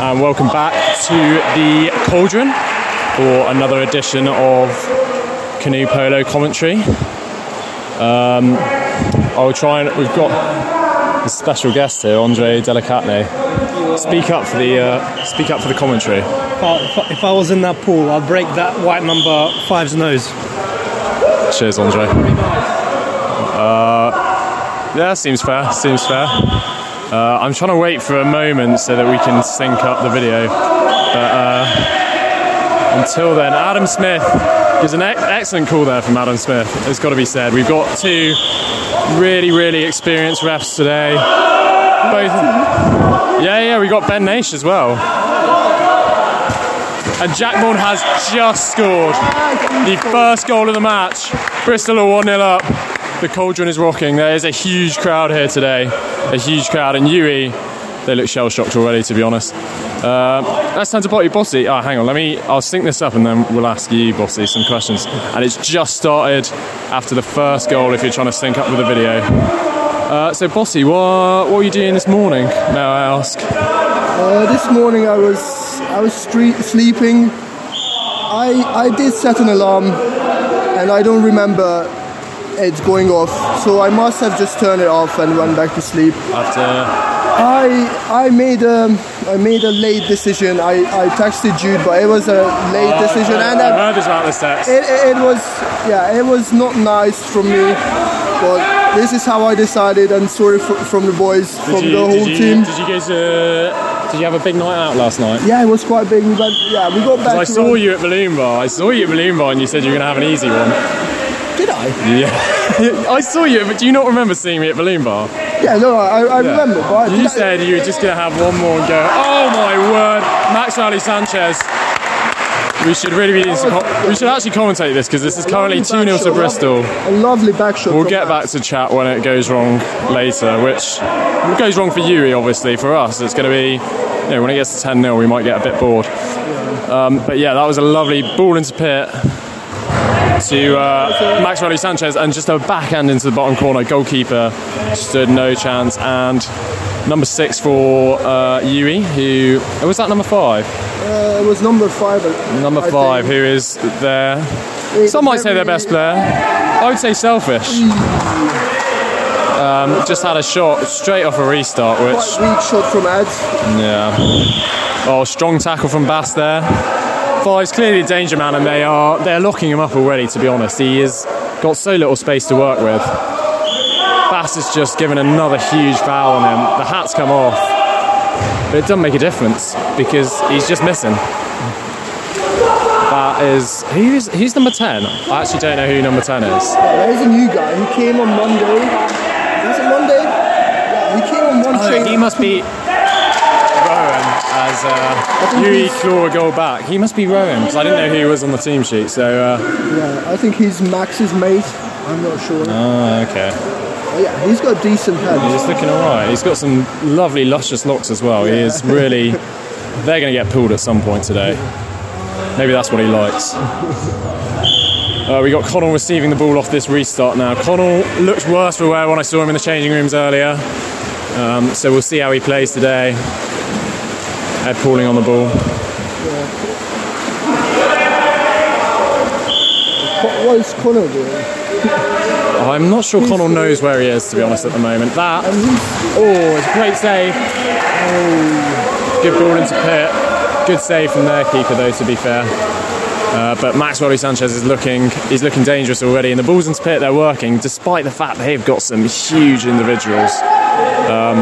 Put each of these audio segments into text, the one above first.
and welcome back to the Cauldron for another edition of Canoe Polo commentary. Um, I'll try and we've got a special guest here, Andre Delicatne. Speak up for the uh, speak up for the commentary. If I, if I was in that pool, I'd break that white number five's nose. Cheers, Andre. Uh, yeah, seems fair. Seems fair. Uh, I'm trying to wait for a moment so that we can sync up the video. But uh, until then, Adam Smith gives an ex- excellent call there from Adam Smith. It's got to be said. We've got two really, really experienced refs today. Both. Yeah, yeah. We got Ben Nash as well. And Jack Morn has just scored the first goal of the match. Bristol are 1 0 up. The cauldron is rocking. There is a huge crowd here today. A huge crowd. And UWE, they look shell shocked already, to be honest. Uh, let's turn to Bossy. Bossy, oh, hang on. Let me. I'll sync this up and then we'll ask you, Bossy, some questions. And it's just started after the first goal if you're trying to sync up with the video. Uh, so, Bossy, what, what were you doing this morning, may I ask? Uh, this morning I was I was street, sleeping. I I did set an alarm, and I don't remember it going off. So I must have just turned it off and went back to sleep. After. I I made a I made a late decision. I, I texted Jude, but it was a late decision, and I uh, heard about this text. it, it, it was yeah it was not nice from me. But this is how I decided, and sorry for, from the boys, from you, the whole did you, team. Did you guys? Uh, did you have a big night out last night? Yeah, it was quite big. We went, yeah, we got back. I saw run- you at Balloon Bar. I saw you at Balloon Bar, and you said you were going to have an easy one. Yeah, I saw you. But do you not remember seeing me at Balloon Bar? Yeah, no, I, I remember. But You I- said you were just going to have one more and go. Oh my word, Max Riley Sanchez. We should really be. We should actually commentate this because this is currently two 0 to Bristol. A lovely back shot. We'll get back to chat when it goes wrong later, which goes wrong for UWE, obviously. For us, it's going to be, you know, when it gets to 10 0, we might get a bit bored. Um, but yeah, that was a lovely ball into pit to uh, Max Riley Sanchez and just a backhand into the bottom corner. Goalkeeper stood no chance. And number six for uh, UWE, who. Was that number five? Uh, it was number five. Number I five, think. who is there? Some might say their best player. I would say selfish. Um, just had a shot straight off a restart, which Quite weak shot from Ed. yeah. Oh, strong tackle from Bass there. Five's clearly a danger man, and they are they're locking him up already. To be honest, he has got so little space to work with. Bass has just given another huge foul on him. The hat's come off, but it doesn't make a difference because he's just missing. That is who's who's number ten? I actually don't know who number ten is. There's a new guy. He came on Monday. Was it Monday? Yeah, he came on one. Oh, he must be as uh, he's- claw a goal back. He must be Rowan because I didn't know who he was on the team sheet. So uh, Yeah, I think he's Max's mate. I'm not sure. oh, okay, But yeah, he's got a decent head. he's looking all right. He's got some lovely luscious locks as well. He is really. They're going to get pulled at some point today. Maybe that's what he likes. Uh, we got Connell receiving the ball off this restart now. Connell looked worse for wear when I saw him in the changing rooms earlier. Um, so we'll see how he plays today. Ed Pauling on the ball. Is Connor doing? I'm not sure Connell knows where he is, to be honest, at the moment. That, oh, it's a great save. Oh, good ball into pit. Good save from their keeper, though, to be fair. Uh, but Max Riley Sanchez is looking, he's looking dangerous already. And the balls into pit, they're working, despite the fact that they've got some huge individuals um,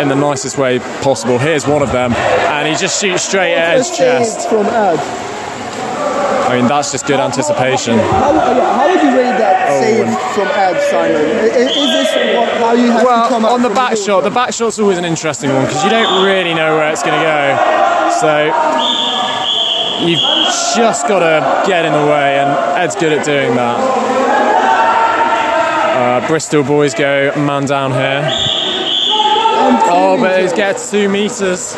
in the nicest way possible. Here's one of them, and he just shoots straight at his chest. from Ed. I mean, that's just good anticipation. How, how would you rate that Oh, save from Ed, Simon? I- i- Is, this what, how you have to come Well, on the back shot, the back shot's always an interesting one because you don't really know where it's going to go. So you've just got to get in the way, and Ed's good at doing that. Uh, Bristol boys go man down here. Oh, but it gets two metres.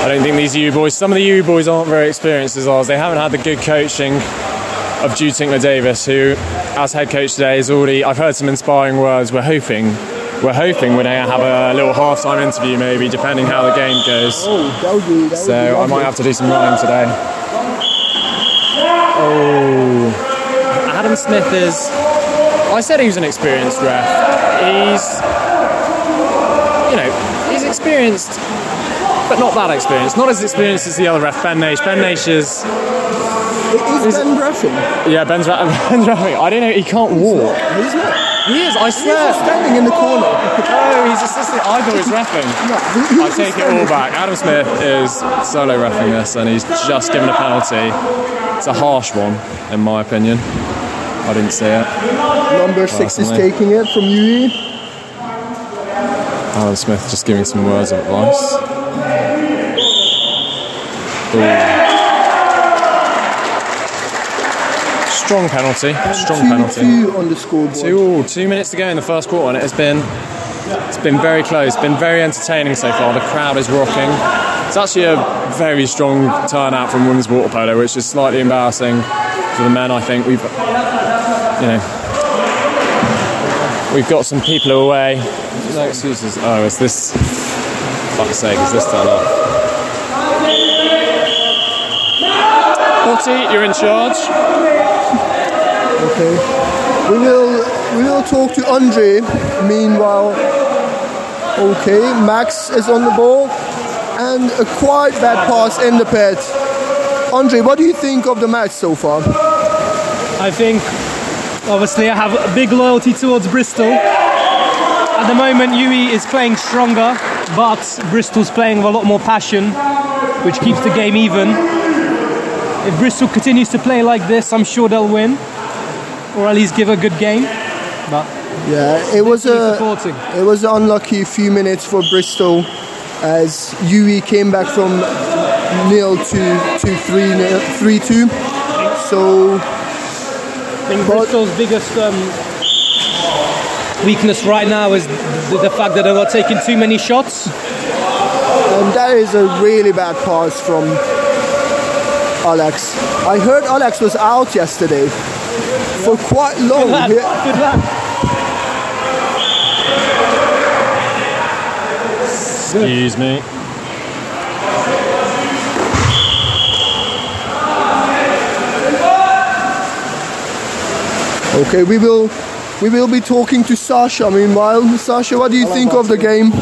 I don't think these U boys, some of the U boys aren't very experienced as ours. They haven't had the good coaching of Jude Tinkler Davis, who, as head coach today, is already. I've heard some inspiring words. We're hoping we're hoping we're going to have a little half-time interview, maybe, depending how the game goes. Oh, be. So I might have to do some running today. Oh, Adam Smith is. I said he was an experienced ref. He's, you know, he's experienced, but not that experienced. Not as experienced as the other ref, Ben Nash. Ben Nash is, Is Ben Ruffin? yeah, Ben's, ra- Ben's rapping. I don't know. He can't walk. He's not. He is. I He's swear. just standing in the corner. Oh, he's assistant. I thought he was refing. No, I take it all back. Adam Smith is solo refing this, and he's just given a penalty. It's a harsh one, in my opinion. I didn't see it. Number six is taking it from UWE. Adam Smith just giving some words of advice. Strong penalty. Uh, strong penalty. two on the scoreboard. Two, two minutes to go in the first quarter, and it has been it's been very close. Been very entertaining so far. The crowd is rocking. It's actually a very strong turnout from women's water polo, which is slightly embarrassing for the men. I think we've, you know, we've got some people away. No excuses. Oh, is this? Fuck's sake, is this turn up? Boti, you're in charge. Okay. We will we will talk to Andre. Meanwhile, okay, Max is on the ball, and a quite bad pass in the pit. Andre, what do you think of the match so far? I think, obviously, I have a big loyalty towards Bristol. At the moment, UWE is playing stronger, but Bristol's playing with a lot more passion, which keeps the game even. If Bristol continues to play like this, I'm sure they'll win, or at least give a good game. But Yeah, it was a supporting. it was an unlucky few minutes for Bristol as UWE came back from nil to to three nil, three two. So I think Bristol's biggest um, weakness right now is the, the fact that they're not taking too many shots. and that is a really bad pass from Alex. I heard Alex was out yesterday for quite long. Good lad, good lad. Excuse me. Okay, we will we will be talking to Sasha meanwhile. Sasha, what do you think of the game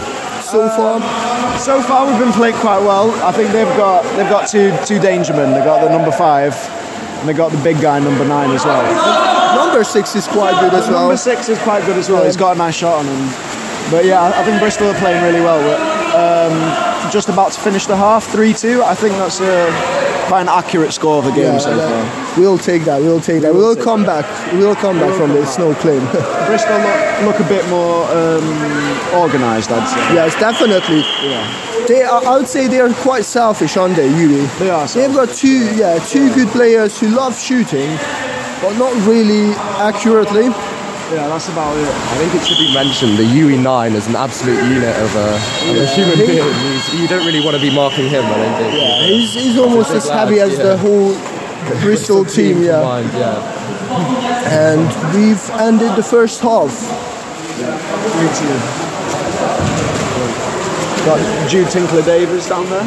so um, far? So far, we've been playing quite well. I think they've got they've got two two dangermen. They've got the number five, and they've got the big guy number nine as well. Number six is quite good as well. Number six is quite good as well. He's got a nice shot on him. But yeah, I think Bristol are playing really well. We're um, just about to finish the half, three-two. I think that's a, quite an accurate score of the game Yeah, so that- far. we'll take that. We'll take that. We'll come back. We'll come back from this. No claim. Bristol look, look a bit more um, organised, I'd say. yes, definitely. Yeah. They are, I would say they are quite selfish, aren't they, Yuri? They are They've got two, yeah, two good players who love shooting, but not really accurately. Yeah, that's about it. I think it should be mentioned the UWE9 is an absolute unit of a, of a human he- being. He's, you don't really want to be marking him, I don't think. Yeah, he's, he's almost big as lad, heavy as yeah. the whole Bristol team, yeah. Combined, yeah. And we've ended the first half. Got Jude Tinkler Davis down there.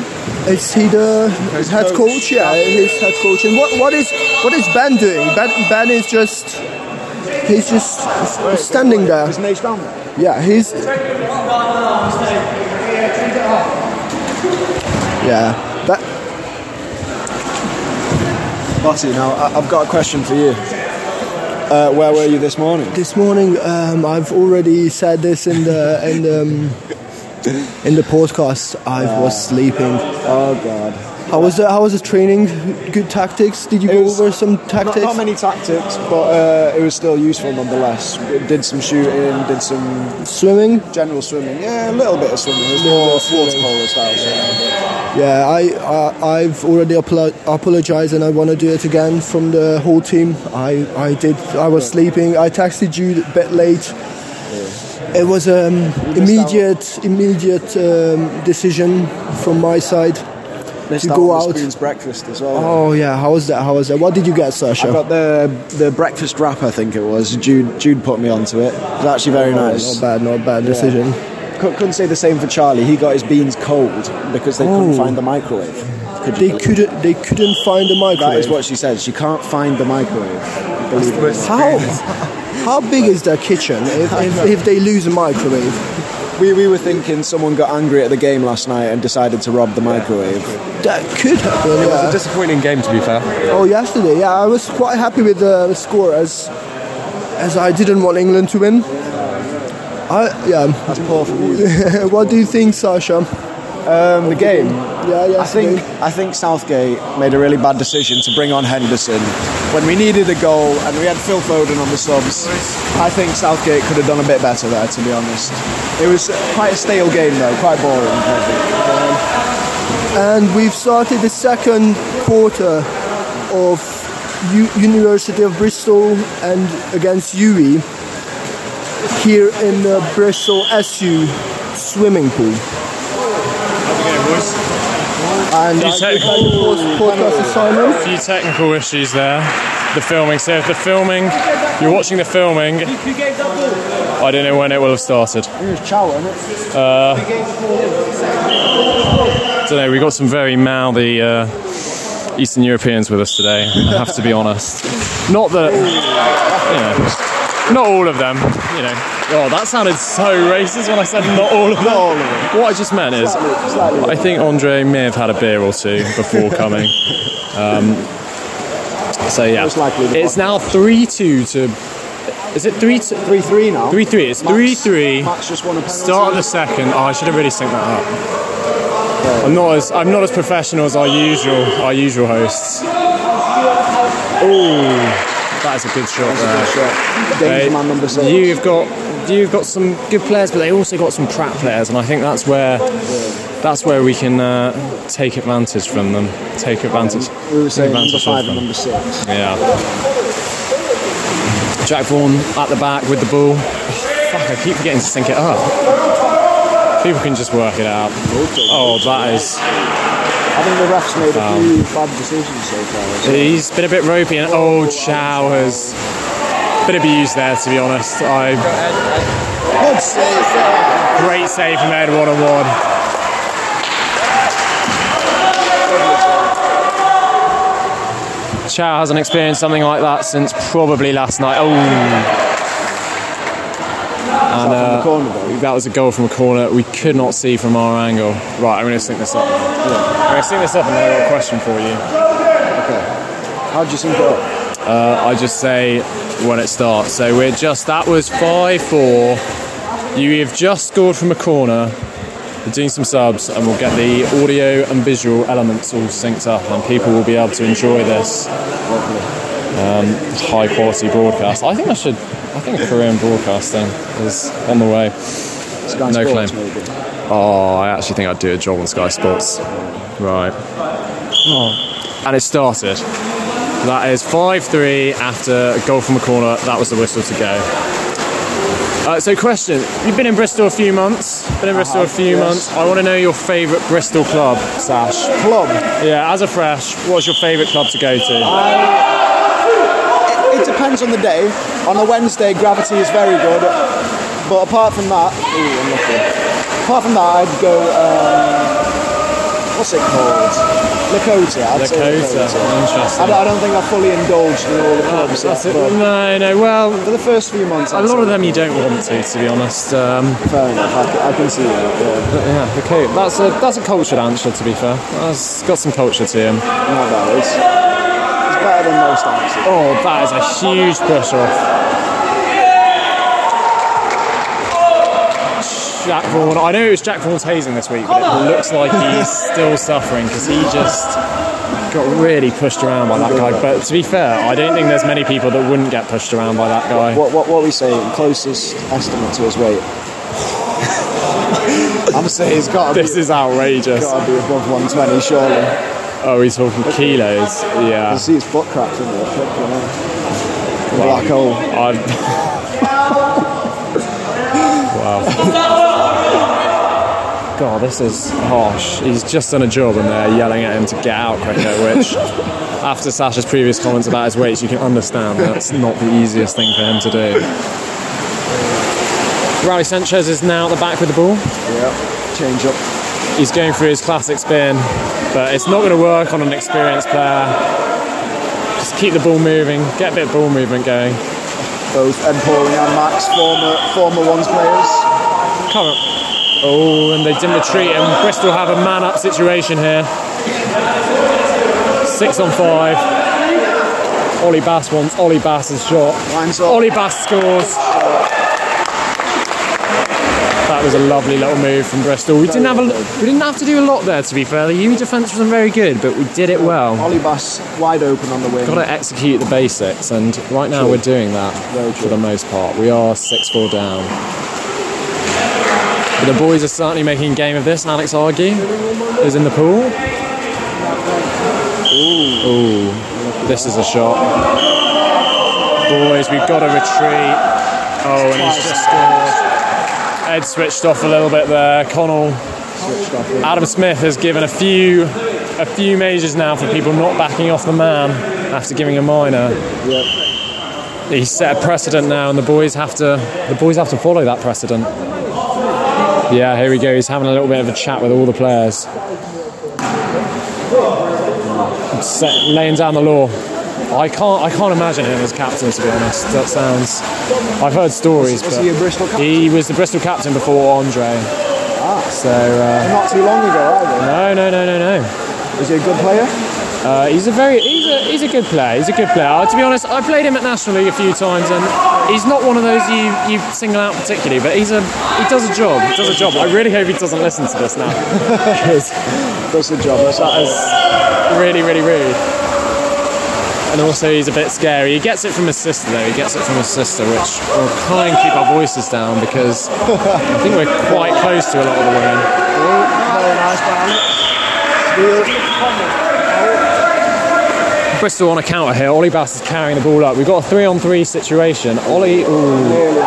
Is he the head coach. coach? Yeah, he's head coach. And what, what is what is Ben doing? Ben, ben is just he's just standing there. Is Nash down there? Yeah, he's. Yeah, that Marty, now I- I've got a question for you. Uh, where were you this morning? this morning um, I've already said this in the in the um, in the podcast. I was sleeping. Oh God. How was the how was the training? Good tactics. Did you It go over some tactics? not many tactics, but uh, it was still useful nonetheless. Did some shooting, did some Swimming. general swimming. Yeah, a little bit of swimming. It was more water polo style. So. Yeah, I, I I've already apolo- apologized and I want to do it again from the whole team. I I did. I was sleeping. I texted you a bit late. It was um, immediate immediate um, decision from my side. Missed out go out. Spoon's breakfast as well. Oh yeah, how was that? How was that? What did you get, Sasha? I got the the breakfast wrap, I think it was. Jude Jude put me onto it. It was actually very Oh, nice. Not bad, not bad decision. Cou- Couldn't say the same for Charlie. He got his beans cold because they couldn't Oh. find the microwave. Could They couldn't, they couldn't find the microwave. That is what she said. She can't find the microwave. How, how big is their kitchen if, if, if they lose a microwave? We, we were thinking someone got angry at the game last night and decided to rob the microwave. That could happen. It was a disappointing game, to be fair. Oh, yesterday, yeah, I was quite happy with the score as as I didn't want England to win. I yeah. That's poor from you. what do you think, Sasha? Um, the game. Yeah, yeah. I think I think Southgate made a really bad decision to bring on Henderson when we needed a goal and we had Phil Foden on the subs. I think Southgate could have done a bit better there, to be honest. It was quite a stale game though, quite boring. I think. and we've started the second quarter of U- University of Bristol and against UWE here in the Bristol SU swimming pool. And You I take- would like to post podcast assignment. A few technical issues there. The filming. So if the filming, you're watching the filming, I don't know when it will have started. It was Chow, wasn't it? don't know. We got some very mouthy uh, Eastern Europeans with us today. I have to be honest. Not that, you know, not all of them. You know. Oh, that sounded so racist when I said not all of them. Not all of them. What I just meant is, Slightly. I think Andre may have had a beer or two before coming. Um, so yeah, Most likely the it's now three two to. Is it three two? 3 3 now. Three three. It's Max- three three. Max just won a penalty. Start of the second. Oh, I should have really synced that up. I'm not as I'm not as professional as our usual our usual hosts. Oh, that is a good shot That's a good shot. Danger man number six. You've got you've got some good players, but they also got some crap players, and I think that's where that's where we can uh, take advantage from them. Take advantage. we were saying number 5 and number 6. Yeah. Jack Vaughan at the back with the ball. Oh, fuck, I keep forgetting to sync it up. People can just work it out. Oh, that is. I think the refs made a um, few bad decisions so far. He's been a bit ropey, and oh, Chow has bit abused there. To be honest, I Good save. great save from Ed one on one. Chow hasn't experienced something like that since probably last night. Oh, And, uh, corner. That was a goal from a corner we could not see from our angle. Right, I'm going to sync this up. I'm going to sync this up and then I've got a question for you. Okay. How do you sync it up? Uh, I just say when it starts. So we're just, that was 5 4. You have just scored from a corner. We're doing some subs and we'll get the audio and visual elements all synced up and people will be able to enjoy this um, high quality broadcast. I think I should, I think a career in broadcasting is on the way. Sky No Sports, claim. maybe. Oh, I actually think I'd do a job on Sky Sports. Right. Oh. And it started. That is 5 3 after a goal from a corner. That was the whistle to go. Uh, so, question. You've been in Bristol a few months. Been in Bristol a few yes. months. I want to know your favourite Bristol club, Sash. Club. Yeah, as a fresh, what's your favourite club to go to? It depends on the day. On a Wednesday, Gravity is very good. But apart from that, ooh. Apart from that, I'd go. Um, what's it called? Lakota. I'd Lakota. Lakota. Interesting. I don't, I don't think I've fully indulged in all the clubs That's yet, No, no. Well, for the first few months, a I'd lot of them you don't want to, to be honest. Um, Fair enough. I, can- I can see that. Yeah. Yeah, okay. That's a that's a cultured answer to be fair. That's got some culture to him. Not bad. Better than most. Oh, that is a huge push off. Jack Vaughan. I know it was Jack Vaughan's hazing this week, but it looks like he's still suffering because he just got really pushed around by that guy. But to be fair, I don't think there's many people that wouldn't get pushed around by that guy. What, what, what we say, closest estimate to his weight? I'm saying it's got This be, is outrageous. got to be above 120, surely. Oh, he's talking kilos. Yeah. You Yeah. see his butt cracks in there. Hell. Black hole. Wow. God, this is harsh. He's just done a job and they're yelling at him to get out quicker, which, after Sasha's previous comments about his weights, you can understand that's not the easiest thing for him to do. Riley Sanchez is now at the back with the ball. Yeah. Change up. He's going through his classic spin, but it's not going to work on an experienced player. Just keep the ball moving, get a bit of ball movement going. Both Pauling and Max, former former ones players. Come on. Oh, and they didn't retreat, and Bristol have a man up situation here. Six on five. Ollie Bass wants Ollie Bass's shot. Ollie Bass scores. That was a lovely little move from Bristol. We didn't have a, we didn't have to do a lot there. To be fair, the Uni defence wasn't very good, but we did it well. Bass wide open on the wing. Got to execute the basics, and right now we're doing that for the most part. We are six four down. But the boys are certainly making game of this. Alex Argy is in the pool. Ooh, this is a shot. Boys, we've got to retreat. Oh, and he's just scored. Ed switched off a little bit there. Connell Adam Smith has given a few a few majors now for people not backing off the man after giving a minor. Yep. He's set a precedent now, and the boys have to the boys have to follow that precedent. Yeah, here we go. He's having a little bit of a chat with all the players, set, laying down the law. I can't I can't imagine him as captain to be honest. That sounds. I've heard stories, Was but he a Bristol captain? he was the Bristol captain before Andre. Ah. So. Uh, Not too long ago, either. no, no, no, no, no. Is he a good player? Uh, he's a very he's a he's a good player. He's a good player. Uh, to be honest, I played him at National League a few times, and he's not one of those you you single out particularly. But he's a he does a job. He does a job. I really hope he doesn't listen to this now, Does the job. That is really really rude. And also, he's a bit scary. He gets it from his sister, though. He gets it from his sister, which we'll try and keep our voices down because I think we're quite close to a lot of the women. Bristol on a counter here. Ollie Bass is carrying the ball up. We've got a three on three situation. Ollie, ooh.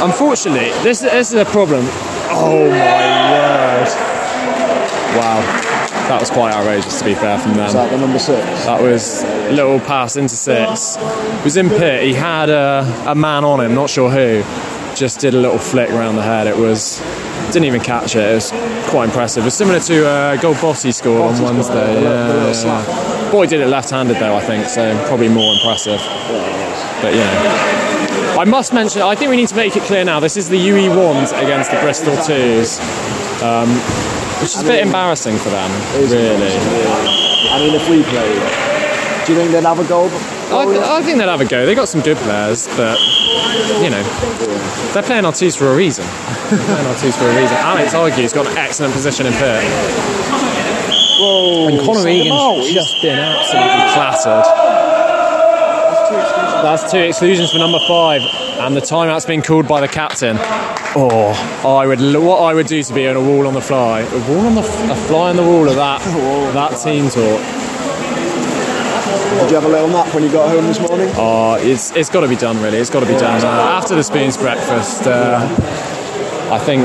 Unfortunately, this, this is a problem. Oh my word. Wow. That was quite outrageous to be fair from them. Is that the number six? That was a little pass into six. He was in pit. He had a, a man on him, not sure who. Just did a little flick around the head. It was didn't even catch it. It was quite impressive. It was similar to uh, goal Bossy scored on Wednesday. the little- the little Yeah, yeah. Boy did it left-handed though, I think. So probably more impressive. But know. I must mention, I think we need to make it clear now, this is the UWE ones against the Bristol twos. Um, which is a bit embarrassing for them, really. I mean, if we played, do you think they'd have a goal? I, I think they'll have a go. They've got some good players, but you know, they're playing our twos for a reason. They're playing twos for a reason. Alex Argue's got an excellent position in pit. Whoa! And Conor. Egan's just been absolutely clattered. That's two exclusions for number five, and the timeout's been called by the captain. Oh, I would what I would do to be on a wall on the fly, a wall on the a fly on the wall of that that team talk. Did you have a little nap when you got home this morning? Oh, it's it's got to be done really. It's got to be done after the spoons breakfast. Uh, I think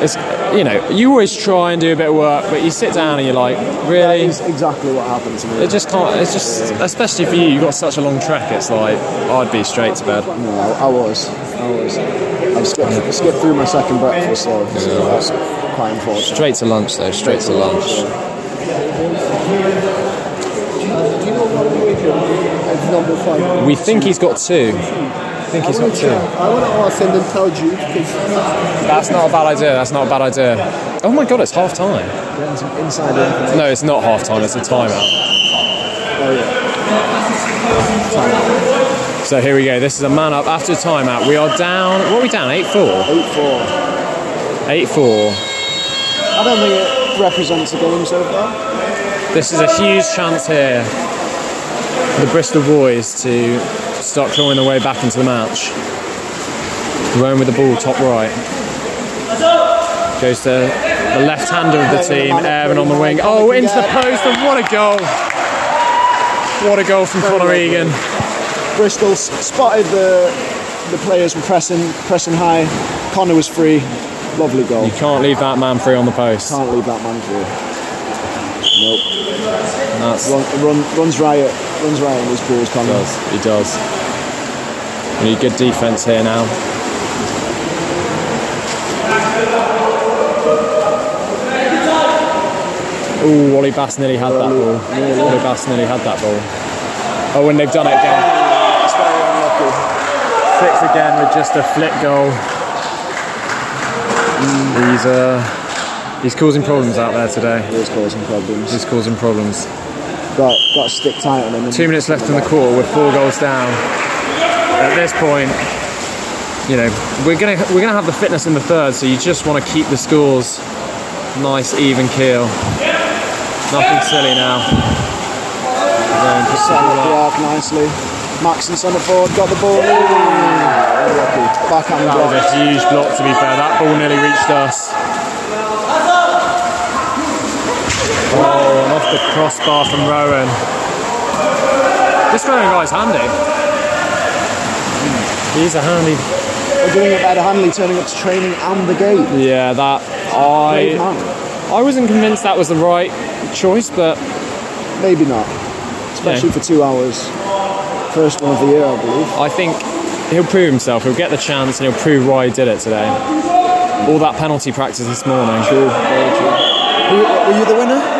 it's you know you always try and do a bit of work, but you sit down and you're like, really. is exactly what happened to me. It just can't. It's just, especially for you. You've got such a long trek. It's like I'd be straight to bed. No, I, I was. I was. I skipped, I skipped through my second breakfast, so that's quite unfortunate. Straight to lunch though. Straight to lunch. It's number five. We think he's got two. I think he's got two. I want to ask and then tell you because That's not a bad idea. That's not a bad idea. Oh my god, it's half time. Getting some inside info. No, it's not half time. It's a timeout. Oh, so here we go. This is a man up after a timeout. We are down. What are we down? 8 4. 8 4. 8 4. I don't think it represents the game so far. This is a huge chance here for the Bristol boys to start clawing their way back into the match. Rowan with the ball, top right. Goes to the left hander of the team, Aaron on the wing. Oh, into the post, and what a goal! What a goal from Conor Egan. Bristol spotted the the players were pressing, pressing high. Connor was free. Lovely goal. You can't leave that man free on the post. Can't leave that man free. Nope. That's Run, run, runs riot. Runs riot in his balls, Connor. does. He does. We need good defence here now. Ooh, Ollie Bass nearly had that ball. Ollie Bass nearly had that ball. Oh, when they've done it again. It's very unlucky. Six again with just a flick goal. He's uh, he's causing problems out there today. He is causing problems. He's causing problems. Got, got to stick tight on him. Two minutes left in the quarter with four goals down. At this point, you know, we're gonna we're gonna have the fitness in the third, so you just want to keep the scores nice, even keel. Nothing silly now. Then put Set the up ball the up. arc nicely. Max and centre forward got the ball. Ooh, unlucky. Backhand That was a huge block to be fair. That ball nearly reached us. Oh, and off the crossbar from Rowan. This Rowan guy's handy. He's a handy. We're doing it better Hanley turning up to training and the gate. Yeah, that I. I wasn't convinced that was the right choice, but Maybe not. Especially Yeah. for two hours. First one of the year, I believe. I think he'll prove himself. He'll get the chance and he'll prove why he did it today. All that penalty practice this morning. True, very true. Were, were you the winner?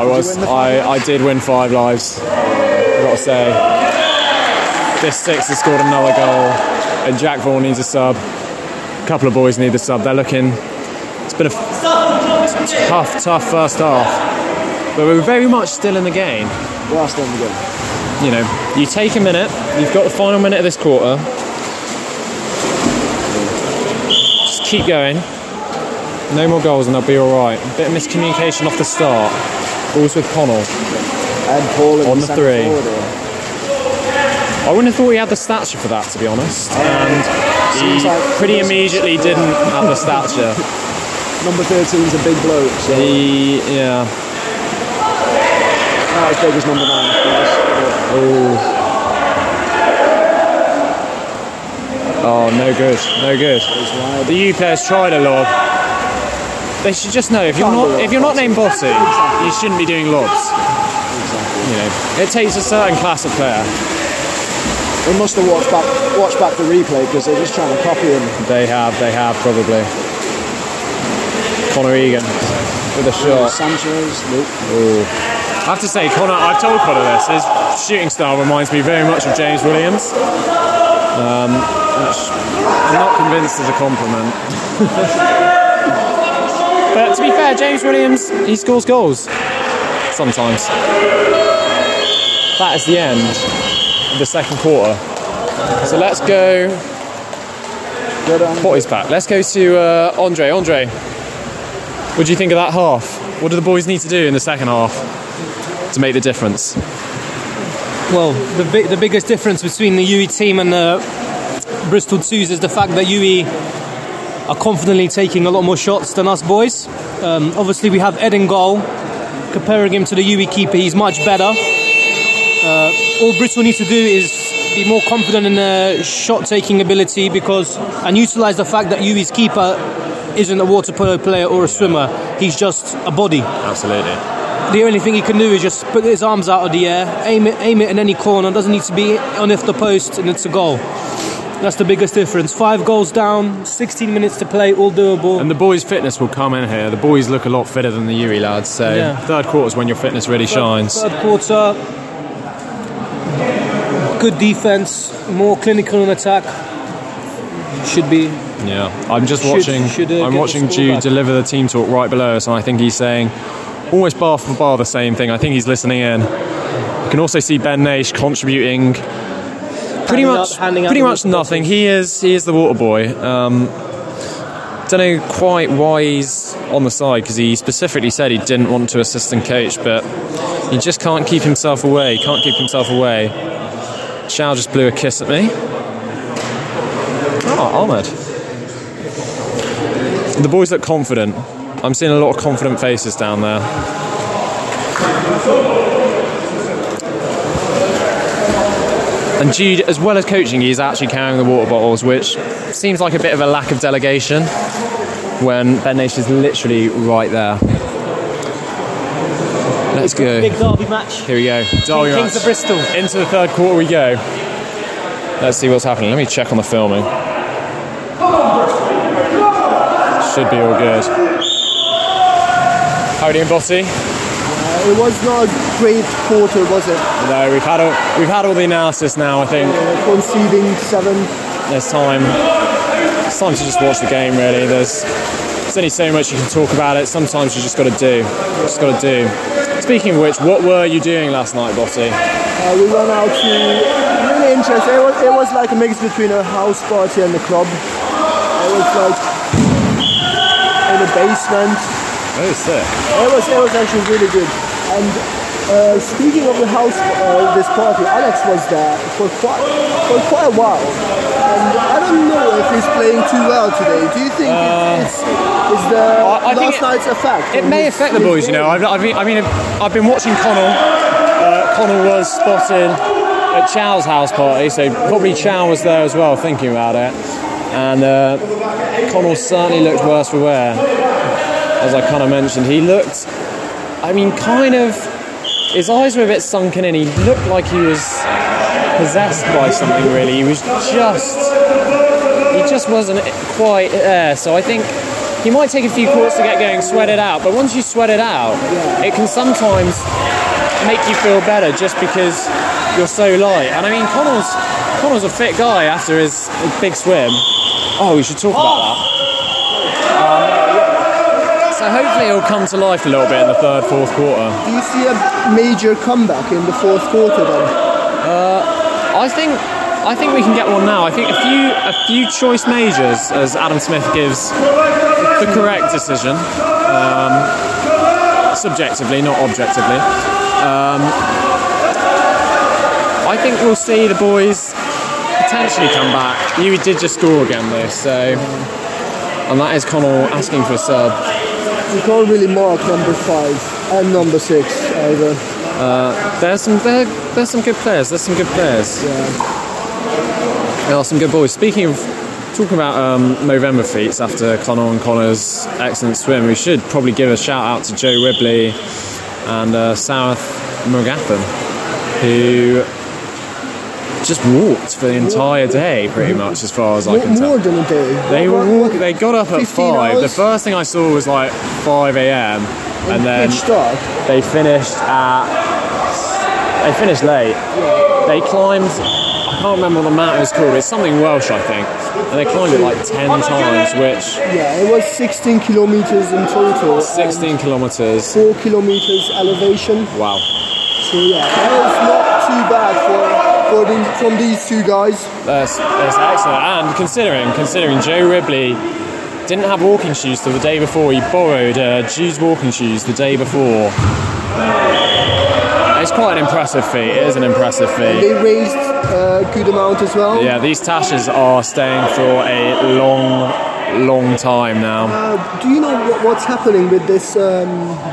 I was. the I, I did win five lives. I've got to say, this six has scored another goal, and Jack Vaughan needs a sub. A couple of boys need a sub. They're looking. It's been a tough, tough first half, but we're very much still in the game. Last one again. You know, you take a minute. You've got the final minute of this quarter. Just keep going. No more goals, and they'll be all right. A bit of miscommunication off the start. Balls with Connell. Ed Paul On the three. I wouldn't have thought he had the stature for that, to be honest. Oh, and Seems he like pretty immediately didn't have the stature. Number thirteen 13's a big bloke, so He, yeah. not as big as number 9, of course. Oh, no good, no good. The U players tried a lob. They should just know if you're not if you're not named Bossy, you shouldn't be doing lobs. You know, it takes a certain class of player. They must have watched back, watched back the replay because they're just trying to copy him. They have, they have probably. Connor Egan with a shot. Sanchez, nope. I have to say, Connor, I've told Connor this, his shooting style reminds me very much of James Williams. Um, which I'm not convinced is a compliment. but to be fair, James Williams, he scores goals sometimes. That is the end of the second quarter. So let's go. Good on. Back. Let's go to uh, Andre. Andre, what do you think of that half? What do the boys need to do in the second half to make the difference? Well, the, big, the biggest difference between the UWE team and the Bristol Twos is the fact that UWE are confidently taking a lot more shots than us boys. Um, obviously, we have Ed in goal. Comparing him to the UWE keeper, he's much better. Uh, all Bristol needs to do is be more confident in their shot taking ability because and utilise the fact that UWE's keeper isn't a water polo player or a swimmer. He's just a body Absolutely. the only thing he can do is just put his arms out of the air, aim it, aim it in any corner. Doesn't need to be on if the post, and it's a goal. That's the biggest difference. Five goals down, 16 minutes to play, all doable. And the boys' fitness will come in here. The boys look a lot fitter than the Yuri lads. So Yeah. third quarter is when your fitness really shines. Third quarter, good defense, more clinical in attack. Should be. Yeah, I'm just Should- watching. should, uh, I'm watching Jude back. deliver the team talk right below us, and I think he's saying almost bar for bar the same thing. I think he's listening in. You can also see Ben Nash contributing pretty much, out pretty much nothing. He is he is the water boy. Um, don't know quite why he's on the side because he specifically said he didn't want to assistant coach, but he just can't keep himself away. Can't keep himself away. Chow just blew a kiss at me. Oh, Ahmed. The boys look confident. I'm seeing a lot of confident faces down there. And Jude, as well as coaching, he's actually carrying the water bottles, which seems like a bit of a lack of delegation when Ben Nation is literally right there. Let's go. Big derby match. Here we go. Derby Kings match. of Bristol. Into the third quarter we go. Let's see what's happening. Let me check on the filming. Should be all good. How are you doing, Bossy? It was not a great quarter, was it? No, we've had all, we've had all the analysis now. I think Uh, conceding seven. there's time. It's time to just watch the game. Really, there's there's only so much you can talk about it. Sometimes you just got to do. Just got to do. Speaking of which, what were you doing last night, Bossy? Uh, we went out to really interesting. It was, it was like a mix between a house party and a club. It was like in the basement. Oh, sick. It was it was actually really good. And uh, speaking of the house, uh, this party, Alex was there for quite for quite a while. And I don't know if he's playing too well today. Do you think it's, it's, is the I- I think last it- night's effect? It may his- affect the boys, you know. I've, I've, I mean, I've been watching Connell. Uh, Connell was spotted at Chow's house party, so probably Chow was there as well, thinking about it. And uh, Connell certainly looked worse for wear, as I kind of mentioned. He looked, I mean, kind of. His eyes were a bit sunken in. He looked like he was possessed by something. Really, he was just he just wasn't quite there. So I think he might take a few quarters to get going, sweat it out. But once you sweat it out, it can sometimes make you feel better just because you're so light. And I mean, Connell's Connell's a fit guy after his, his big swim. Oh, we should talk about oh, that. So hopefully it'll come to life a little bit in the third, fourth quarter. Do you see a major comeback in the fourth quarter then? I think I think we can get one now. I think a few a few choice majors, as Adam Smith gives the correct decision, um, subjectively, not objectively. Um, I think we'll see the boys potentially come back. You did just score again though, so and that is Connell asking for a sub. You can't really mark number five and number six either. There's some there, there's some good players. There's some good players. Yeah. There are some good boys. Speaking of talking about um, November feats after Connor and Connor's excellent swim, we should probably give a shout out to Joe Wibley and uh, South Mogathan, who just walked for the entire day, pretty much, as far as I can tell. more than a day. They What- were what- They got up at 15 five. The first thing I saw was like five a.m. and then pitch dark. they finished at. They finished late. They climbed. I can't remember what the mountain was called. It's something Welsh, I think. And they climbed it like ten oh times, which Yeah, it was 16 kilometers in total. 16 kilometers. Four kilometers elevation. Wow. So yeah, that was not too bad for, for from these two guys. That's, that's excellent. And considering considering Joe Ribley didn't have walking shoes till the day before, he borrowed uh, Jude's walking shoes the day before. It's quite an impressive feat. It is an impressive feat. They raised a good amount as well. Yeah, these tashes are staying for a long, long time now. Uh, do you know what, what's happening with this um,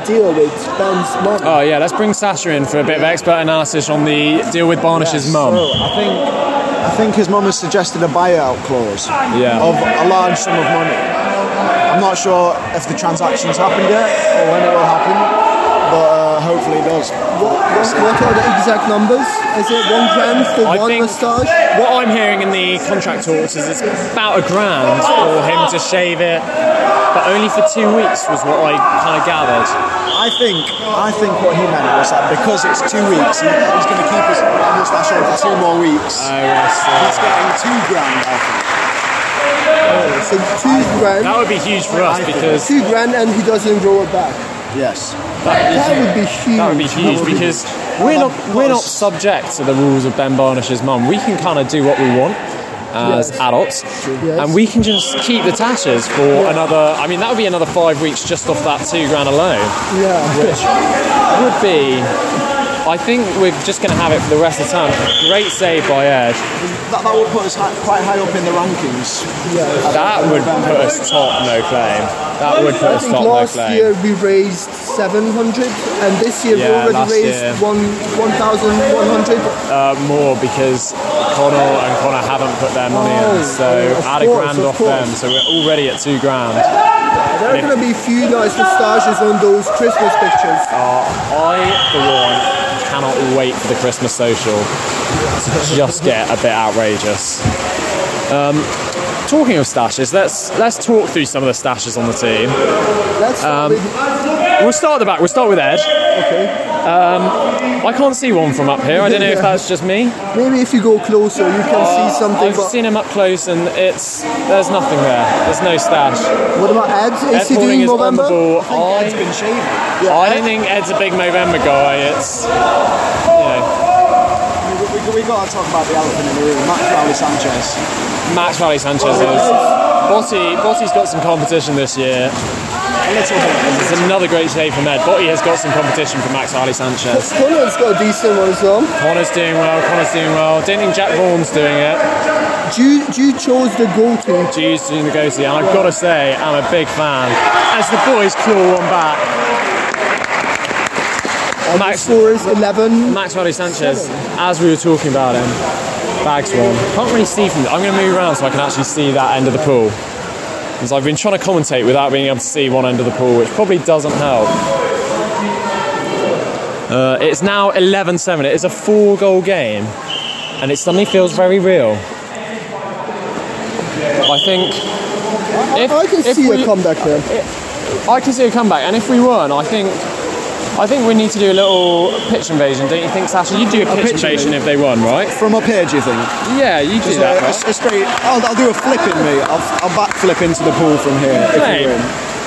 deal with Ben's mum? Oh yeah, let's bring Sasha in for a bit of expert analysis on the deal with Barnish's mum. So I think I think his mum has suggested a buyout clause Yeah. of a large sum of money. I'm not sure if the transaction's happened yet or when it will happen, but uh, hopefully it does. what, what, what are the exact numbers? Is it one grand for I one think moustache? what I'm hearing in the contract talks is it's about a grand for him to shave it, but only for two weeks was what I kind of gathered. I think I think what he meant was that because it's two weeks, he, he's going to keep his moustache on for two more weeks. Oh, I He's getting two grand off oh, it. So two grand, That would be huge for us because two grand, and he doesn't grow it back. Yes. That would be huge. That would be huge because we're not we're not subject to the rules of Ben Barnish's mum. We can kind of do what we want as Yes. adults, Yes. and we can just keep the tashes for another. I mean, that would be another five weeks just off that two grand alone, Yeah. which would be I think we're just going to have it for the rest of the time. Great save by Ed. That, that would put us hi- quite high up in the rankings. Yeah. That would put us top, no claim. That would put us top, no claim. last year we raised 700, and this year Yeah, we last already raised year. one 1,100. uh, more because Connor and Connor haven't put their money Oh, in, so of add a grand of off course. them. So we're already at two grand. There are going to be few nice moustaches on those Christmas pictures. I, for one, cannot wait for the Christmas social to just get a bit outrageous. Um, talking of stashes, let's let's talk through some of the stashes on the team. Let's Um, We'll start at the back. We'll start with Ed. okay. I can't see one from up here. I don't know if that's just me. Maybe if you go closer, you can see uh, something. I've But seen him up close, and it's there's nothing there. There's no stash. what about Ed? Ed Is he doing is on the Movember? ball. I, Ed's been shaving. I don't think Ed's a big Movember guy. It's you know We, we, we got to talk about the elephant in the room, Max Riley Sanchez. Max Riley Sanchez oh, is. Boti, Boti's got some competition this year. A little bit. It's another great save from Ed. Boti has got some competition from Max Riley Sanchez. Connor's got a decent one as well. Connor's doing well. Connor's doing well. Don't think Jack Vaughan's doing it. Jude, Jude chose the go-to. G's doing the go-to, and I've got to say, I'm a big fan. As the boys claw one back. Max, Score is 11. Max Riley Sanchez, as we were talking about him, bags one. Can't really see from. I'm going to move around so I can actually see that end of the pool. Because I've been trying to commentate without being able to see one end of the pool, which probably doesn't help. Uh, it's now 11-7. It is a four-goal game, and it suddenly feels very real. I think. If, I can if see we- a comeback there. I can see a comeback, and if we won, I think I think we need to do a little pitch invasion, don't you think, Sasha? You'd do a pitch, pitch invasion if they won, right? From up here, do you think? Yeah, you do So, that. a, Right? a straight. I'll, I'll do a flip in me. I'll, I'll backflip into the pool from here. If Hey. we win.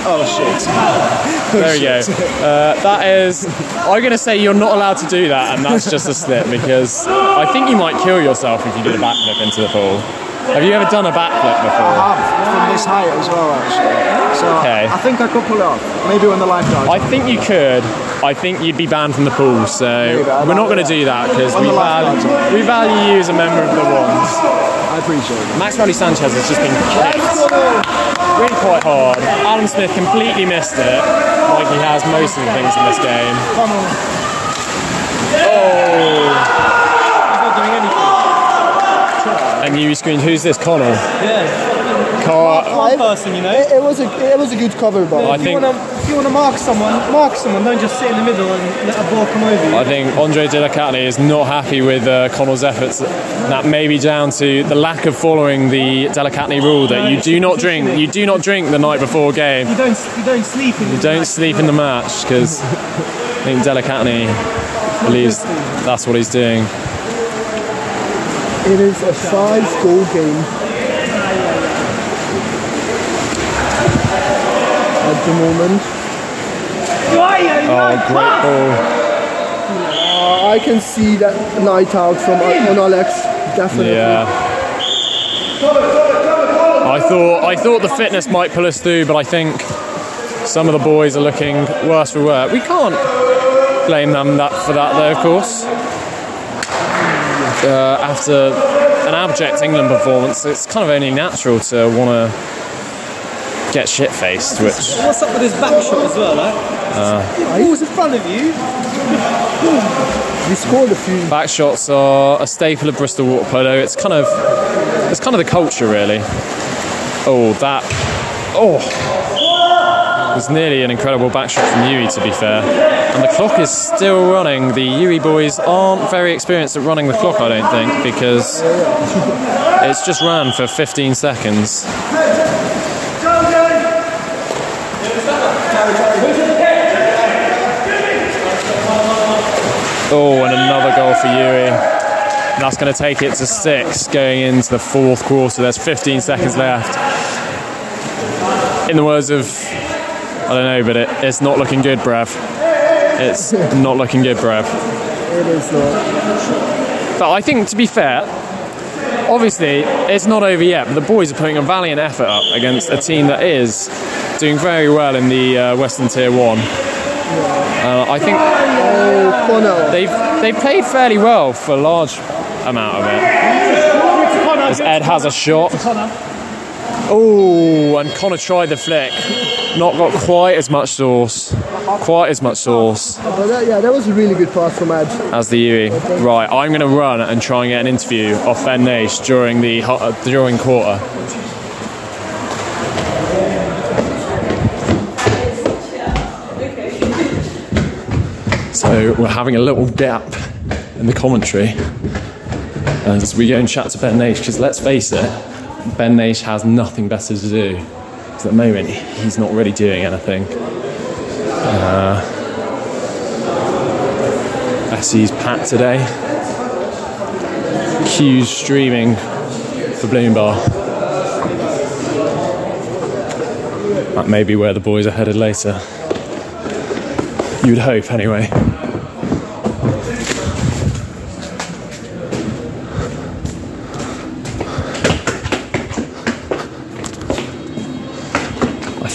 Oh shit! There we go. Uh, that is. I'm going to say you're not allowed to do that, and that's just a slip because I think you might kill yourself if you did a backflip into the pool. Have you ever done a backflip before? I have from this height as well, actually. So Okay. I think I could pull it off. Maybe when the lifeguard. I think you could. I think you'd be banned from the pool, so I'd we're not going to do that because we value, we value you as a member of the ones. I appreciate it. Max Riley Sanchez has just been kicked really quite hard. Alan Smith completely missed it, like he has most of the things in this game. Oh! And you screened, who's this? Connell? Yeah. Car- One person, you know. It, it was a it was a good cover, but I If you think wanna if you wanna mark someone, mark someone. Don't just sit in the middle and let a ball come over you. I think Andre Delicatni is not happy with uh, Connell's efforts. That may be down to the lack of following the Delicatni rule that you do not drink. You do not drink the night before game. You don't you don't sleep in the Don't sleep in the match because I think Delicatni believes that's what he's doing. It is a five goal game. At the moment, Oh, great ball. uh, I can see that night out from on Alex. Definitely. Yeah. I thought I thought the fitness might pull us through, but I think some of the boys are looking worse for wear. We can't blame them that for that, though. Of course, uh, after an abject England performance, it's kind of only natural to want to get shit faced. Which What's up with his back shot as well, eh? He balls in front of you. We scored a few. back shots are a staple of Bristol water polo. It's kind of it's kind of the culture, really. Oh, that oh. Was nearly an incredible back shot from UWE, to be fair. And the clock is still running. The UWE boys aren't very experienced at running the clock, I don't think, because it's just ran for 15 seconds. Oh, and another goal for UWE. That's going to take it to six going into the fourth quarter. There's 15 seconds left. In the words of, I don't know, but it, it's not looking good, Brev. It's not looking good, Brev. It is not. But I think, to be fair, obviously it's not over yet. But the boys are putting a valiant effort up against a team that is doing very well in the uh, Western Tier One. Uh, I think Oh, they've they've played fairly well for a large amount of it. As Ed has a shot. Oh, and Connor tried the flick. Not got quite as much sauce. Quite as much sauce But that, yeah, that was a really good pass from Ed. as the UWE. Right, I'm going to run and try and get an interview off Ben Nash during the uh, during quarter. So we're having a little gap in the commentary as we go and chat to Ben Nash because let's face it, Ben Nash has nothing better to do. Because at the moment he's not really doing anything. Uh, Essie's Pat today. Q's streaming for Bloom Bar. That may be where the boys are headed later. You'd hope, anyway.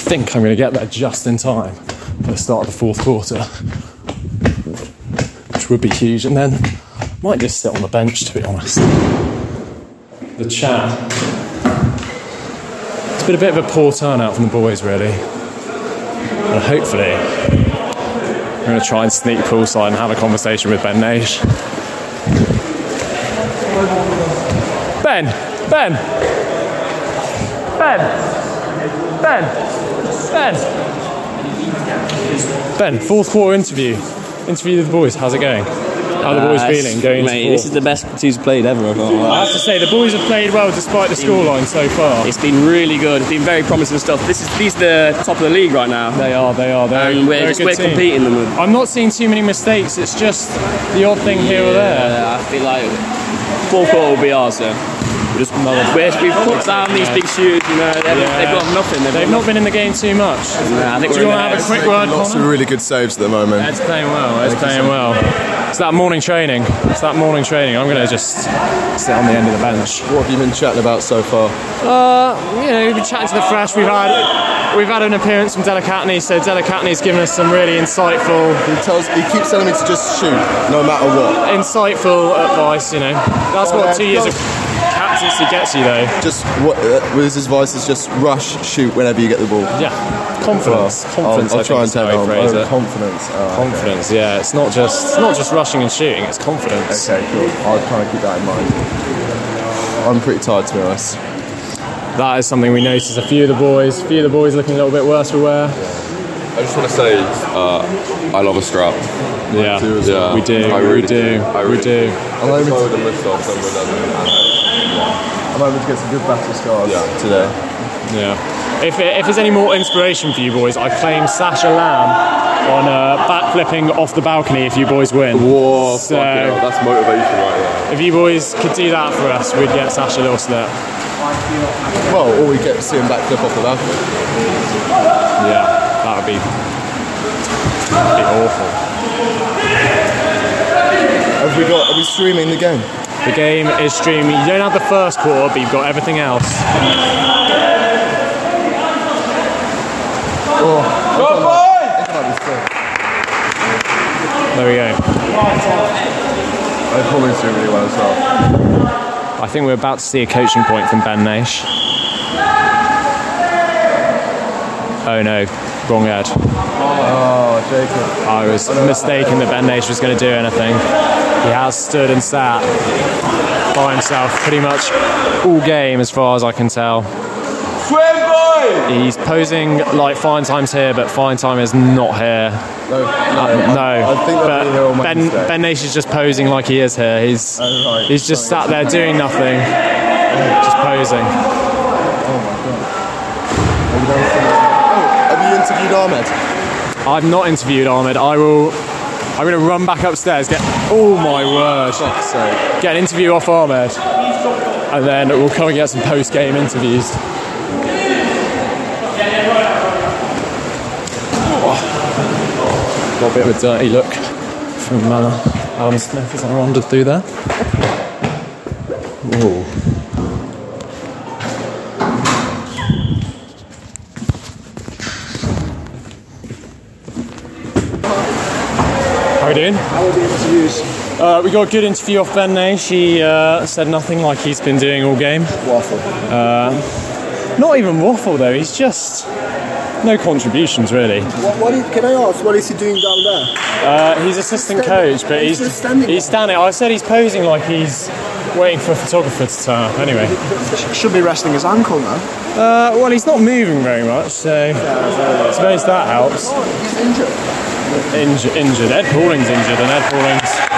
Think I'm going to get there just in time for the start of the fourth quarter which would be huge. And then I might just sit on the bench, to be honest. The chat. It's been a bit of a poor turnout from the boys, really. And hopefully, I'm going to try and sneak poolside and have a conversation with Ben Nash. Ben! Ben! Ben! Ben! Ben! Ben, fourth quarter interview. Interview with the boys. How's it going? How are the boys Uh, feeling going into this is the best he's played ever. I I have to say the boys have played well despite the scoreline so far. It's been really good. It's been very promising stuff. This is these are the top of the league right now, They are. They are. They're, and we're just we're team. competing them with. I'm not seeing too many mistakes. It's just the odd thing here or there. Yeah, I feel like fourth quarter will be ours. So. We just we're, we've put down these big shooters. You know, they've, they've got nothing. They've, They've not been in the game too much. Nah, I think Do you want to have a quick word, Lots of really good saves at the moment. Ed's playing well. Ed's playing well. It's that morning training. It's that morning training. I'm going to just sit on the end of the bench. What have you been chatting about so far? Uh, you know, we've been chatting to the fresh. We've had we've had an appearance from Delicatney, so Delicatney's given us some really insightful He tells, he keeps telling me to just shoot, no matter what. insightful advice. You know, that's Oh, what yeah, two years go. Of captaincy gets you, though. Just what uh, with his advice is just rush, shoot whenever you get the ball. Yeah, confidence. confidence. I'll, I I'll try and is how tell I him. Oh, confidence. Oh, okay. Confidence. Yeah, it's not just it's not just rushing and shooting. It's confidence. Okay, cool. I'll try and keep that in mind. I'm pretty tired to be honest. That is something we noticed. A few of the boys, a few of the boys looking a little bit worse for wear. I just want to say uh, I love a scrap. Yeah, do as well. we do. I we really do. do. I we really do. I'm hoping, With to, the list off and with them. I'm hoping to get some good battle scars Yeah. today. Yeah. If, if there's any more inspiration for you boys, I claim Sasha Lamb on uh, backflipping off the balcony if you boys win. Whoa, So- hell, that's motivation right there. If you boys could do that for us, we'd get Sasha a little slip. Well, or we get to see him backflip off the balcony. Yeah, that would be, that'd be awful. Have we got? Are we streaming the game? The game is streaming. You don't have the first quarter, but you've got everything else. Oh. There we go. They're probably doing really well as well. I think we're about to see a coaching point from Ben Nash. Oh no, wrong Ed. Oh, Jacob. I was mistaken that Ben Nash was going to do anything. He has stood and sat by himself pretty much all game, as far as I can tell. He's posing like Fine Time's here, but Fine Time is not here. No, No, uh, I think they'll but here Ben, ben Nash is just posing like he is here. He's Oh, right. he's just sat there doing nothing, just posing. Oh my god! Have you interviewed Ahmed? I've not interviewed Ahmed. I will. I'm going to run back upstairs. Get. Oh my word! Get an interview off Ahmed, and then we'll come and get some post-game interviews. Got a bit of a dirty look from uh, Alan Smith as I wandered through there. Whoa. doing? How were the interviews? Uh, we got a good interview off Ben Nay. She uh, said nothing like he's been doing all game. Waffle. Not even waffle though. He's just no contributions really. What, what is, can I ask, what is he doing down there? Uh, he's assistant coach, but he's He's just standing he's standing. I said he's posing like he's waiting for a photographer to turn up. Anyway, Should be resting his ankle now. uh, well, he's not moving very much, so I suppose that helps. He's injured. Inj- injured. Ed Pauling's injured, and Ed Pauling's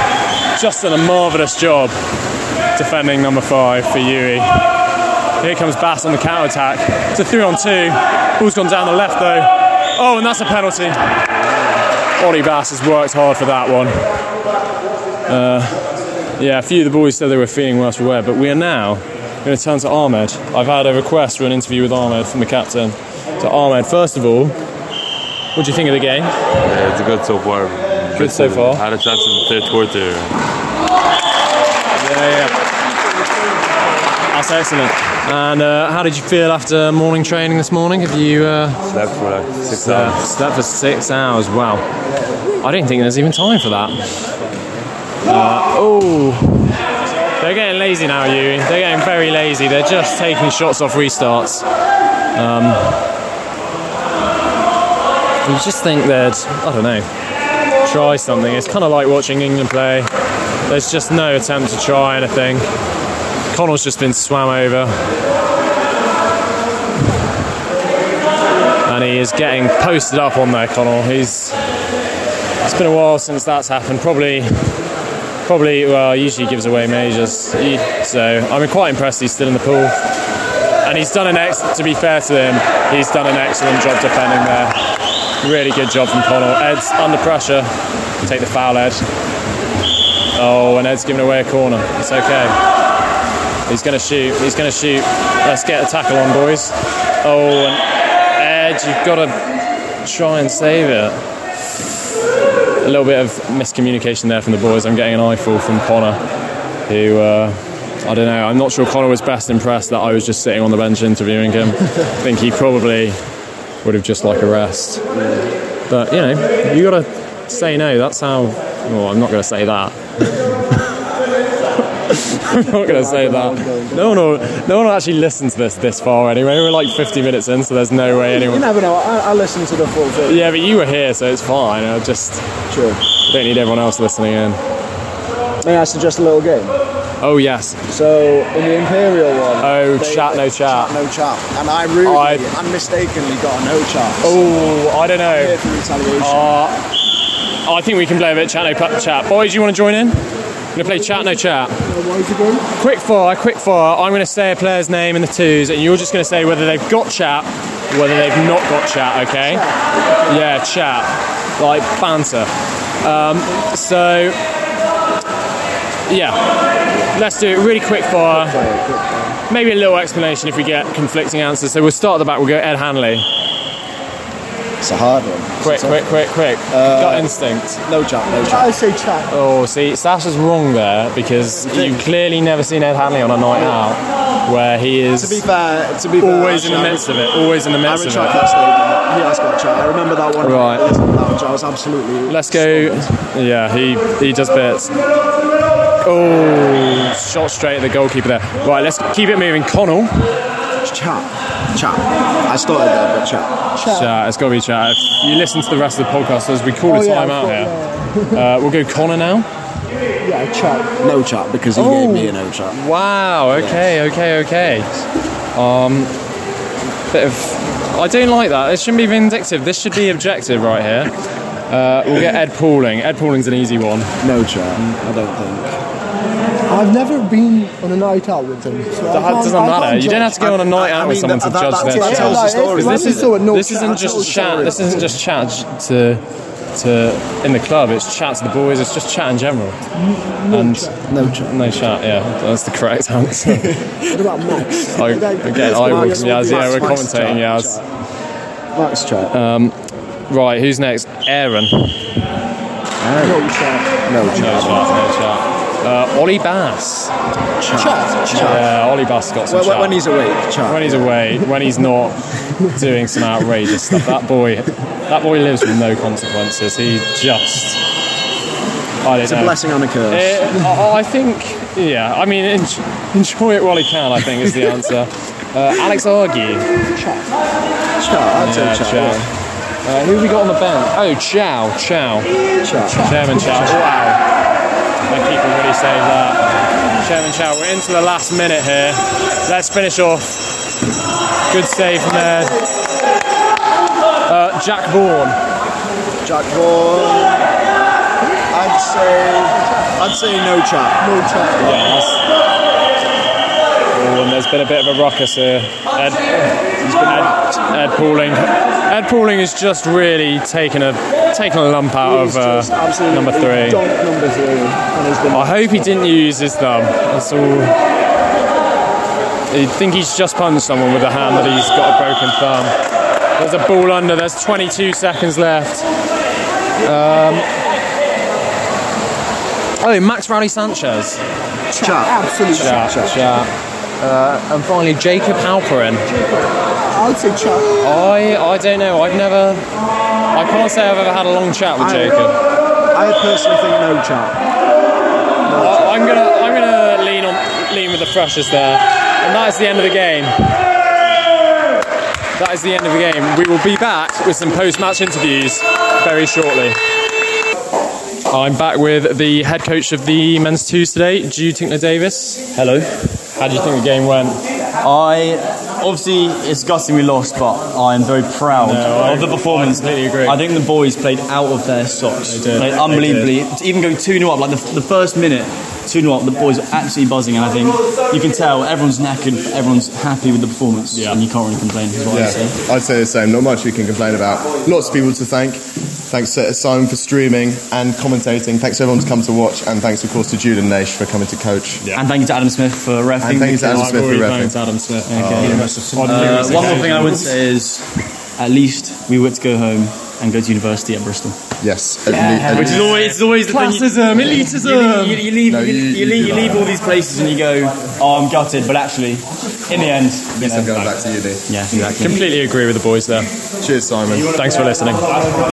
just done a marvellous job defending number five for UWE. Here comes Bass on the counter attack. It's a three on two. Ball's gone down the left though. Oh, and that's a penalty. Ollie Bass has worked hard for that one. Uh, yeah, a few of the boys said they were feeling worse for wear, but we are now going to turn to Ahmed. I've had a request for an interview with Ahmed from the captain. So Ahmed, first of all, what do you think of the game? Yeah, it's good so far. Good so far. Had a chance in the third quarter. Yeah, yeah. That's excellent. And uh, how did you feel after morning training this morning? Have you uh, Slept for like six hours. slept for six hours? Wow. I didn't think there's even time for that. Uh, oh, they're getting lazy now, you. They're getting very lazy. They're just taking shots off restarts. Um, you just think they'd, I don't know, try something. It's kind of like watching England play. There's just no attempt to try anything. Connell's just been swam over. And he is getting posted up on there, Connell. He's it's been a while since that's happened. Probably probably well, usually gives away majors. He- So I'm quite impressed he's still in the pool. And he's done an ex to be fair to him, he's done an excellent job defending there. Really good job from Connell. Ed's under pressure. Take the foul, Ed. Oh, and Ed's giving away a corner. It's okay. He's going to shoot. He's going to shoot. Let's get a tackle on, boys. Oh, and Ed, you've got to try and save it. A little bit of miscommunication there from the boys. I'm getting an eyeful from Connor, who uh, I don't know. I'm not sure Connor was best impressed that I was just sitting on the bench interviewing him. I think he probably would have just like a rest. But you know, you got to say no. That's how. Well, I'm not going to say that. I'm not going to say that. No one, will, no one will actually listen to this this far anyway. We're like 50 minutes in, so there's no way anyone. You never know. I, I listen to the full thing. Yeah, but you were here, so it's fine. I just True. don't need everyone else listening in. May I suggest a little game? Oh yes. So in the Imperial one. Oh, they- chat, no chat. no chat. And I really I- and mistakenly got a no chat. Oh, I don't Here know. for retaliation. Uh, I think we can play a bit of chat, no chat. Boys, you want to join in? To play chat, no chat. What is it going? Quick fire, quick fire. I'm going to say a player's name in the twos, and you're just going to say whether they've got chat, or whether they've not got chat. Okay? Yeah, chat, like banter. Um, so, yeah, let's do it really quick fire. Maybe a little explanation if we get conflicting answers. So we'll start at the back. We'll go Ed Hanley. It's a hard one. Quick, quick, quick, quick. Gut instinct. No chat, no chat. I say chat. Oh, see, Sasha's wrong there because you've clearly never seen Ed Hanley on a night out where he is To be fair, to be fair, always in the actually, midst of it. Always in the I midst of retract it. that statement. He has got chat. I remember that one. Right. That was, I was absolutely. Let's go. Yeah, he he does bits. Oh, shot straight at the goalkeeper there. Right, let's keep it moving. Connell. Chat. Chat. I started there, but chat. Chat, it's got to be chat. If you listen to the rest of the podcast as we call Oh, a yeah, time I out thought, here. Uh, we'll go Connor now. Yeah, chat. No chat because he gave me a no chat. Wow. Okay. Okay. Okay. Um, bit of. I don't like that. This shouldn't be vindictive. This should be objective right here. Uh, we'll get Ed Pauling. Ed Pauling's an easy one. No chat. I don't think. I've never been on a night out with them. So That doesn't I matter. You don't have to go on a night I out with mean, someone that- to that- judge that- their that tells the story. This This is is so no this chat, isn't just chat. This isn't just chat to to in the club. It's chat to the boys. It's just chat in general. and No chat. no chat. Yeah, that's the correct answer. What about Max? I, again, I will. Max, Yaz, yeah, we're commentating. chat, Yaz. Max chat. Um, right, who's next? Aaron. No chat. no No chat. chat. No chat. Uh, Ollie Bass. Chat. Yeah, Ollie Bass got some When, chat. when he's awake, chat. when he's away, when he's not doing some outrageous stuff. That boy, that boy lives with no consequences. He just I don't It's know. a blessing and a curse. Uh, I I think, yeah. I mean, en- enjoy it while he can. I think is the answer. Uh, Alex Argy. Chow, I'd say Yeah, Chow. Chow. Uh, who have we got on the bench? Oh, Chow. Chow. Chow. Chairman Chow. Wow. My people really that. Chairman Chow. We're into the last minute here. Let's finish off. Good save from there. Uh, Jack Vaughan. Jack Vaughan. I'd say, I'd say no chat. No chat. Oh, and there's been a bit of a ruckus here. Ed, Ed, Ed Pauling. Ed Pauling has just really taken a taken a lump out He's of uh, number three. Number three. Been I hope he didn't use his thumb. That's all. I think he's just punched someone with a hand that he's got a broken thumb. There's a ball under. There's 22 seconds left. Um, oh, Max Riley Sanchez. chat. Absolutely. Chat, chat. Uh, and finally, Jacob Halperin. I'd say chat. I I don't know. I've never. I can't say I've ever had a long chat with I- Jacob. I personally think no chat. I, I'm gonna I'm gonna lean on lean with the freshest there, and that is the end of the game. That is the end of the game. We will be back with some post-match interviews very shortly. I'm back with the head coach of the men's twos today, Jude Tinkler Davis. Hello. How do you think the game went? I obviously it's gutting we lost, but I am very proud No, I- of the performance. I completely agree. I think the boys played out of their socks. They did. Played They unbelievably. Even going 2 0 up, like the, the first minute, 2 0 up, the boys are absolutely buzzing, and I think you can tell everyone's knackered, everyone's happy with the performance, Yeah. and you can't really complain, is what I'd say. I'd say the same. Not much we can complain about. Lots of people to thank. Thanks to Simon for streaming and commentating. Thanks to everyone to come to watch, and thanks of course to Jude and Nash for coming to coach. And thank you to Adam Smith for refing. And thank you to Adam Smith for thanked Adam Smith. Uh, one more thing I would say is, at least we were to go home and go to university at Bristol. Yes, at le- at Which is always, it's always the Classism, thing. You, elitism. you, you leave, No, you, you- you, you leave, you leave all these places and you go, oh, I'm gutted, but actually, in the end, you Yes, I'm going back to uni. yeah, exactly. Completely agree with the boys there. Cheers, Simon. Thanks for listening.